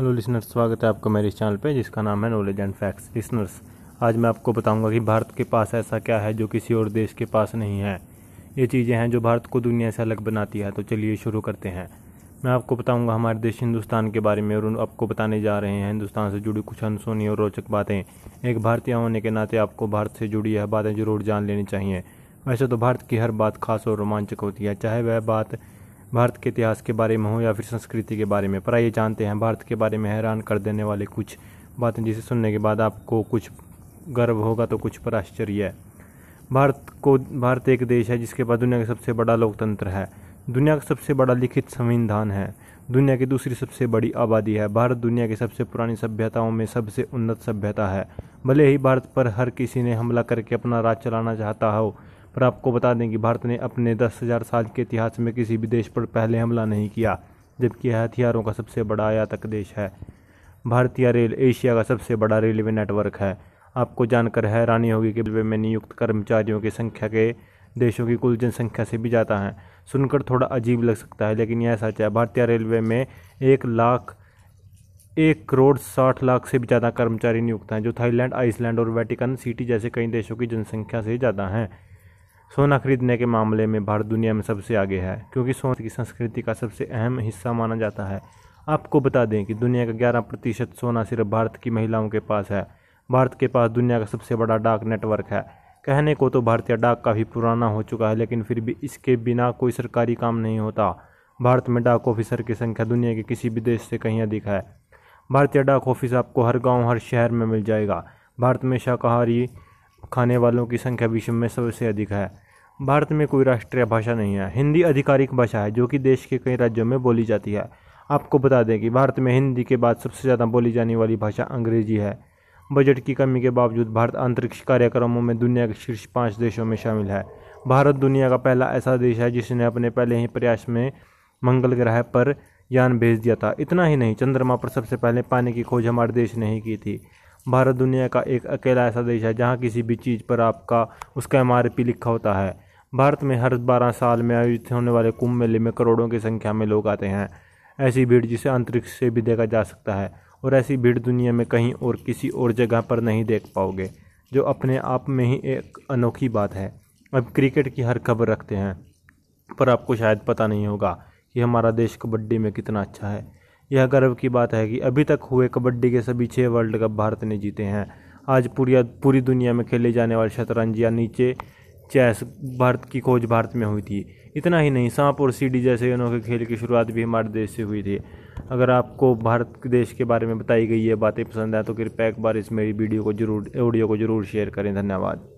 Hello listeners स्वागत है आपका मेरे इस चैनल पे, जिसका नाम है नॉलेज एंड फैक्ट्स लिसनर्स आज मैं आपको बताऊँगा कि भारत के पास ऐसा क्या है जो किसी और देश के पास नहीं है। ये चीज़ें हैं जो भारत को दुनिया से अलग बनाती है। तो चलिए शुरू करते हैं। मैं आपको बताऊँगा हमारे देश हिंदुस्तान के बारे में और आपको बताने जा रहे हैं। हिंदुस्तान से जुड़ी कुछ अनसोनी और रोचक बातें। एक भारतीय होने के नाते आपको भारत से जुड़ी यह बातें ज़रूर जान लेनी चाहिए। वैसे तो भारत की हर बात खास और रोमांचक होती है। चाहे वह बात भारत के इतिहास के बारे में हो या फिर संस्कृति के बारे में, पर आइए जानते हैं। भारत के बारे में हैरान कर देने वाले कुछ बातें जिसे सुनने के बाद आपको कुछ गर्व होगा तो कुछ पर आश्चर्य है। भारत को, भारत एक देश है जिसके पास दुनिया का सबसे बड़ा लोकतंत्र है। दुनिया का सबसे बड़ा लिखित संविधान है। दुनिया की दूसरी सबसे बड़ी आबादी है। भारत दुनिया की सबसे पुरानी सभ्यताओं में सबसे उन्नत सभ्यता है। भले ही भारत पर हर किसी ने हमला करके अपना राज चलाना चाहता हो पर आपको बता दें कि भारत ने अपने दस हज़ार साल के इतिहास में किसी भी देश पर पहले हमला नहीं किया, जबकि यह हथियारों का सबसे बड़ा आयातक देश है। भारतीय रेल एशिया का सबसे बड़ा रेलवे नेटवर्क है। आपको जानकर हैरानी होगी कि रेलवे में नियुक्त कर्मचारियों की संख्या के देशों की कुल जनसंख्या से भी ज़्यादा है। सुनकर थोड़ा अजीब लग सकता है, लेकिन यह सच है, भारतीय रेलवे में एक लाख, एक करोड़ साठ लाख से भी ज़्यादा कर्मचारी नियुक्त हैं, जो थाईलैंड, आइसलैंड और वेटिकन सिटी जैसे कई देशों की जनसंख्या से ज़्यादा हैं। सोना खरीदने के मामले में भारत दुनिया में सबसे आगे है, क्योंकि सोने की संस्कृति का सबसे अहम हिस्सा माना जाता है। आपको बता दें कि दुनिया का 11 प्रतिशत सोना सिर्फ़ भारत की महिलाओं के पास है। भारत के पास दुनिया का सबसे बड़ा डाक नेटवर्क है। कहने को तो भारतीय डाक काफ़ी पुराना हो चुका है, लेकिन फिर भी इसके बिना कोई सरकारी काम नहीं होता। भारत में डाक ऑफिसर की संख्या दुनिया के किसी भी देश से कहीं अधिक है। भारतीय डाक ऑफ़िस आपको हर गाँव, हर शहर में मिल जाएगा। भारत में शाकाहारी खाने वालों की संख्या विश्व में सबसे अधिक है। भारत में कोई राष्ट्रीय भाषा नहीं है। हिंदी आधिकारिक भाषा है, जो कि देश के कई राज्यों में बोली जाती है। आपको बता दें कि भारत में हिंदी के बाद सबसे ज़्यादा बोली जाने वाली भाषा अंग्रेज़ी है। बजट की कमी के बावजूद भारत अंतरिक्ष कार्यक्रमों में दुनिया के शीर्ष पाँच देशों में शामिल है। भारत दुनिया का पहला ऐसा देश है, जिसने अपने पहले ही प्रयास में मंगल ग्रह पर यान भेज दिया था। इतना ही नहीं, चंद्रमा पर सबसे पहले पानी की खोज हमारे देश ने ही की थी। भारत दुनिया का एक अकेला ऐसा देश है जहाँ किसी भी चीज़ पर आपका उसका एमआरपी लिखा होता है। भारत में हर बारह साल में आयोजित होने वाले कुंभ मेले में करोड़ों की संख्या में लोग आते हैं। ऐसी भीड़ जिसे अंतरिक्ष से भी देखा जा सकता है और ऐसी भीड़ दुनिया में कहीं और किसी और जगह पर नहीं देख पाओगे, जो अपने आप में ही एक अनोखी बात है। अब क्रिकेट की हर खबर रखते हैं, पर आपको शायद पता नहीं होगा कि हमारा देश कबड्डी में कितना अच्छा है। यह गर्व की बात है कि अभी तक हुए कबड्डी के सभी छः वर्ल्ड कप भारत ने जीते हैं। आज पूरी पूरी दुनिया में खेले जाने वाले शतरंज या नीचे चेस भारत की खोज भारत में हुई थी। इतना ही नहीं, सांप और सीढ़ी जैसे अनोखे खेल की शुरुआत भी हमारे देश से हुई थी। अगर आपको भारत देश के बारे में बताई गई ये बातें पसंद आए तो कृपया एक बार इस मेरी वीडियो को ज़रूर, ऑडियो को ज़रूर शेयर करें। धन्यवाद।